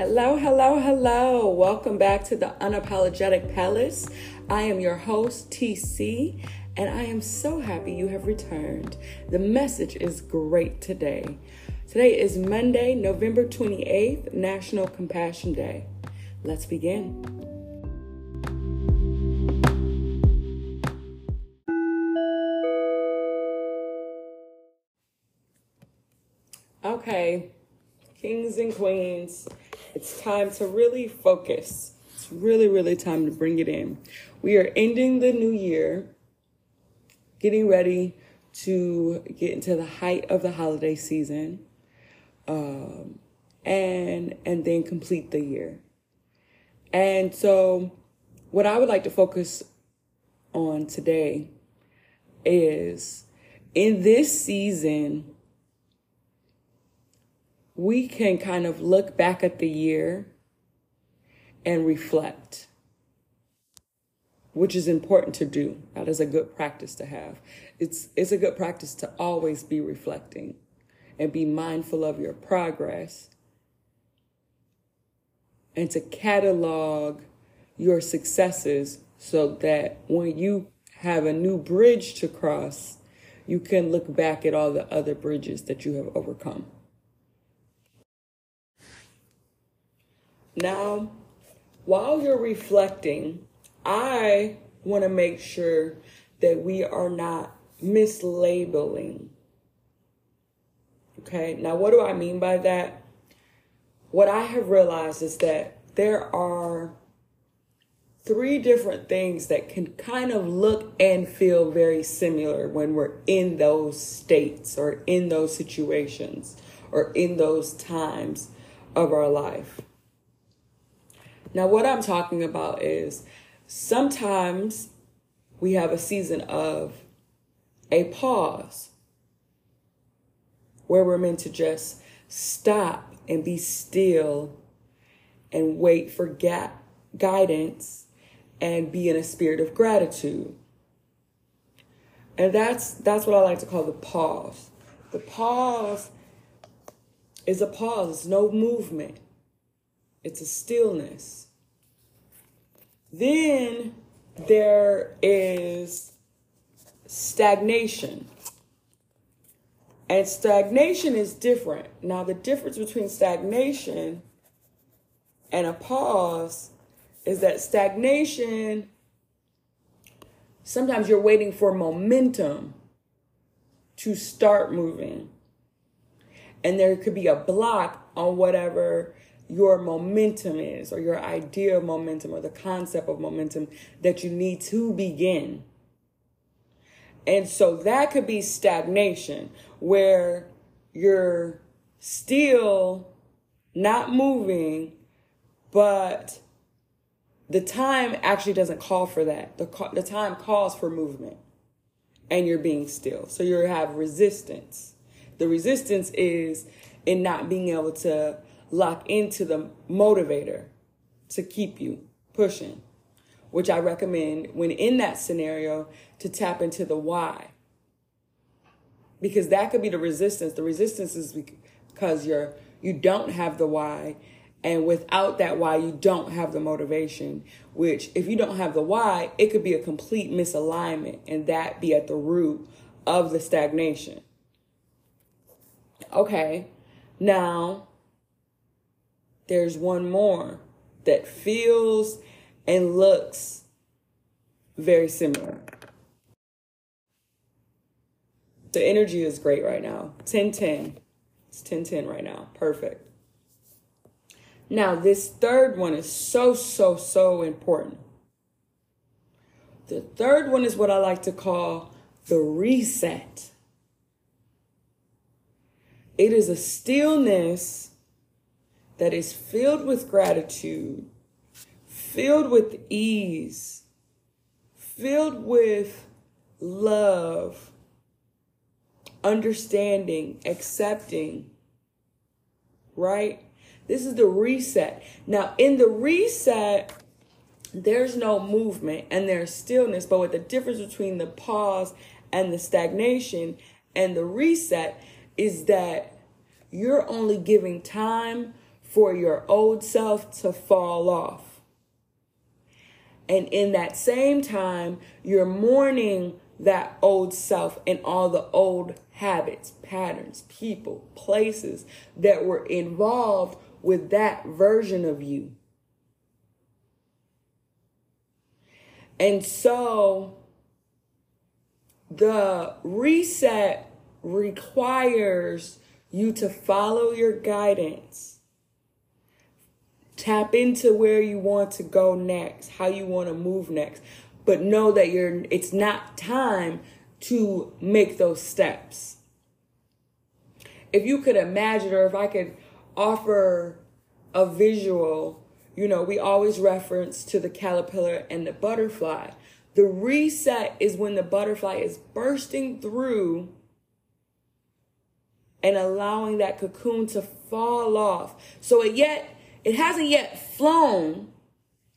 Hello, hello, hello. Welcome back to the Unapologetic Palace. I am your host, TC, and I am so happy you have returned. The message is great today. Today is Monday, November 28th, National Compassion Day. Let's begin. Okay, kings and queens, it's time to really focus. It's really, really time to bring it in. We are ending the new year, getting ready to get into the height of the holiday season, um, and and then complete the year. And so, what I would like to focus on today is in this season we can kind of look back at the year and reflect, which is important to do. That is a good practice to have. It's, it's a good practice to always be reflecting and be mindful of your progress and to catalog your successes so that when you have a new bridge to cross, you can look back at all the other bridges that you have overcome. Now, while you're reflecting, I want to make sure that we are not mislabeling. Okay, now what do I mean by that? What I have realized is that there are three different things that can kind of look and feel very similar when we're in those states or in those situations or in those times of our life. Now, what I'm talking about is sometimes we have a season of a pause where we're meant to just stop and be still and wait for guidance and be in a spirit of gratitude. And that's that's what I like to call the pause. The pause is a pause, it's no movement. It's a stillness. Then there is stagnation. And stagnation is different. Now, the difference between stagnation and a pause is that stagnation, sometimes you're waiting for momentum to start moving. And there could be a block on whatever your momentum is, or your idea of momentum, or the concept of momentum that you need to begin. And so that could be stagnation, where you're still not moving, but the time actually doesn't call for that. The, the time calls for movement and you're being still. So you have resistance. The resistance is in not being able to lock into the motivator to keep you pushing, which I recommend when in that scenario to tap into the why. Because that could be the resistance. The resistance is because you're you don't have the why and without that why you don't have the motivation which if you don't have the why it could be a complete misalignment and that be at the root of the stagnation okay now there's one more that feels and looks very similar. The energy is great right now. 10 10. It's 10 10 right now. Perfect. Now, this third one is so, so, so important. The third one is what I like to call the reset. It is a stillness that is filled with gratitude, filled with ease, filled with love, understanding, accepting, right? This is the reset. Now, in the reset, there's no movement and there's stillness, but with the difference between the pause and the stagnation and the reset is that you're only giving time for your old self to fall off. And in that same time, you're mourning that old self and all the old habits, patterns, people, places that were involved with that version of you. And so the reset requires you to follow your guidance. Tap into where you want to go next, how you want to move next. But know that you're it's not time to make those steps. If you could imagine or if I could offer a visual, you know, we always reference to the caterpillar and the butterfly. The reset is when the butterfly is bursting through and allowing that cocoon to fall off. So it yet it hasn't yet flown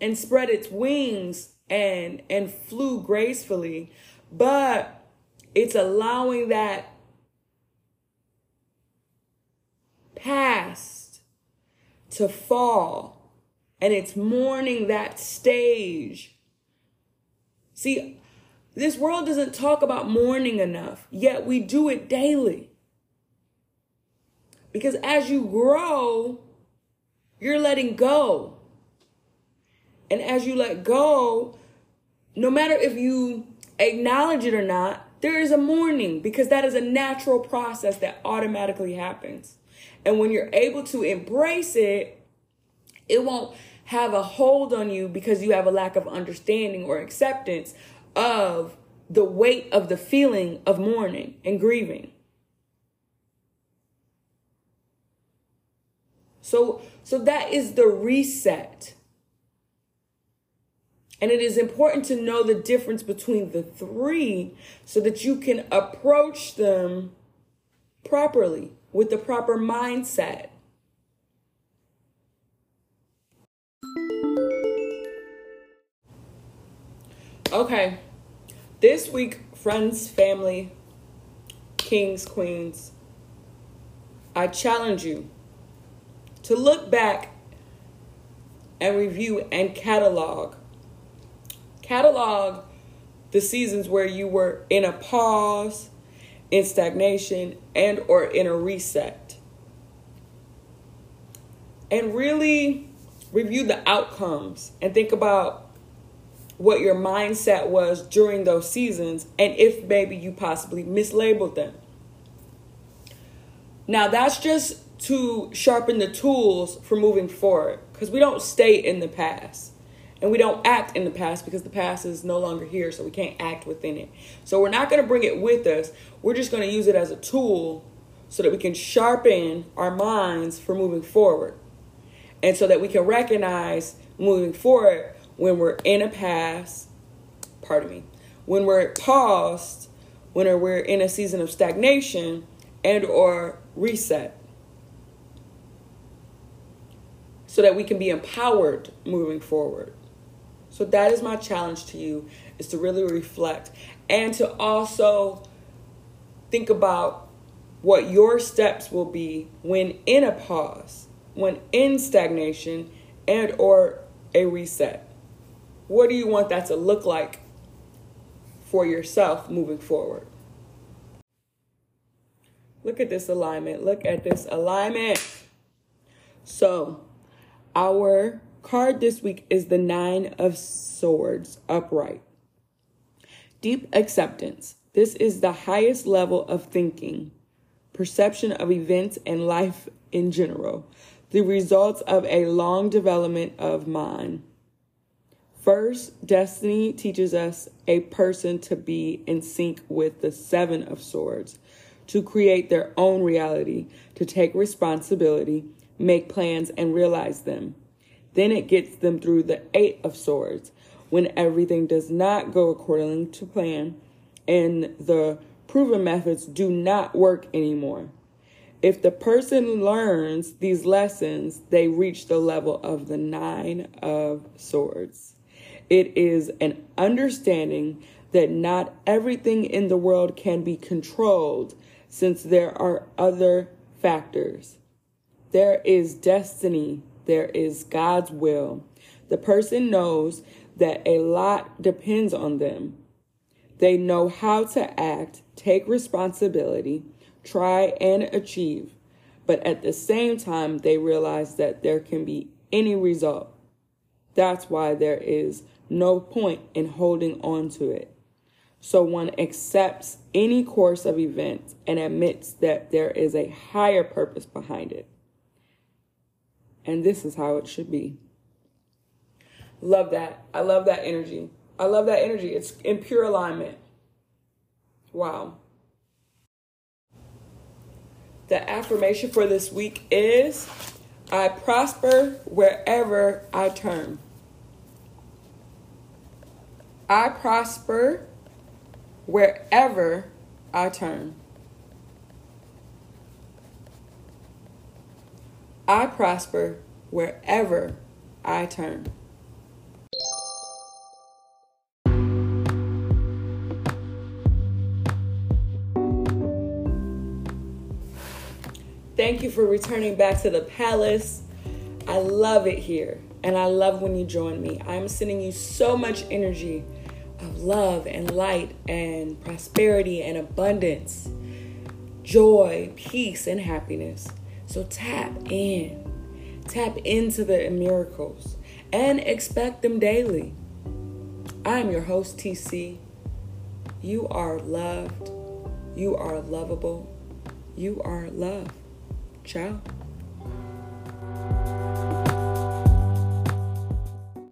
and spread its wings and and flew gracefully, but it's allowing that past to fall and it's mourning that stage. See, this world doesn't talk about mourning enough, yet we do it daily. Because as you grow, you're letting go. And as you let go, no matter if you acknowledge it or not, there is a mourning because that is a natural process that automatically happens. And when you're able to embrace it, it won't have a hold on you because you have a lack of understanding or acceptance of the weight of the feeling of mourning and grieving. So, so that is the reset. And it is important to know the difference between the three so that you can approach them properly with the proper mindset. Okay, this week, friends, family, kings, queens, I challenge you to look back and review and catalog. Catalog the seasons where you were in a pause, in stagnation, and or in a reset. And really review the outcomes and think about what your mindset was during those seasons and if maybe you possibly mislabeled them. Now, that's just to sharpen the tools for moving forward because we don't stay in the past. And we don't act in the past because the past is no longer here so we can't act within it. So we're not going to bring it with us. We're just going to use it as a tool so that we can sharpen our minds for moving forward. And so that we can recognize moving forward when we're in a past pardon me when we're paused when we're in a season of stagnation and or reset so that we can be empowered moving forward. So that is my challenge to you is to really reflect and to also think about what your steps will be when in a pause, when in stagnation and or a reset. What do you want that to look like for yourself moving forward? Look at this alignment. Look at this alignment. So, our card this week is the Nine of Swords upright. Deep acceptance. This is the highest level of thinking, perception of events and life in general, the results of a long development of mind. First, destiny teaches us a person to be in sync with the Seven of Swords, to create their own reality, to take responsibility, make plans, and realize them. Then it gets them through the Eight of Swords when everything does not go according to plan and the proven methods do not work anymore. If the person learns these lessons, they reach the level of the Nine of Swords. It is an understanding that not everything in the world can be controlled since there are other factors There is destiny, there is God's will. The person knows that a lot depends on them. They know how to act, take responsibility, try and achieve. But at the same time, they realize that there can be any result. That's why there is no point in holding on to it. So one accepts any course of events and admits that there is a higher purpose behind it. And this is how it should be. Love that. I love that energy. I love that energy. It's in pure alignment. Wow. The affirmation for this week is I prosper wherever I turn. I prosper wherever I turn. I prosper wherever I turn. Thank you for returning back to the palace. I love it here, and I love when you join me. I'm sending you so much energy of love and light and prosperity and abundance, joy, peace, and happiness. So tap in, tap into the miracles and expect them daily. I am your host, TC. You are loved. You are lovable. You are love. Ciao.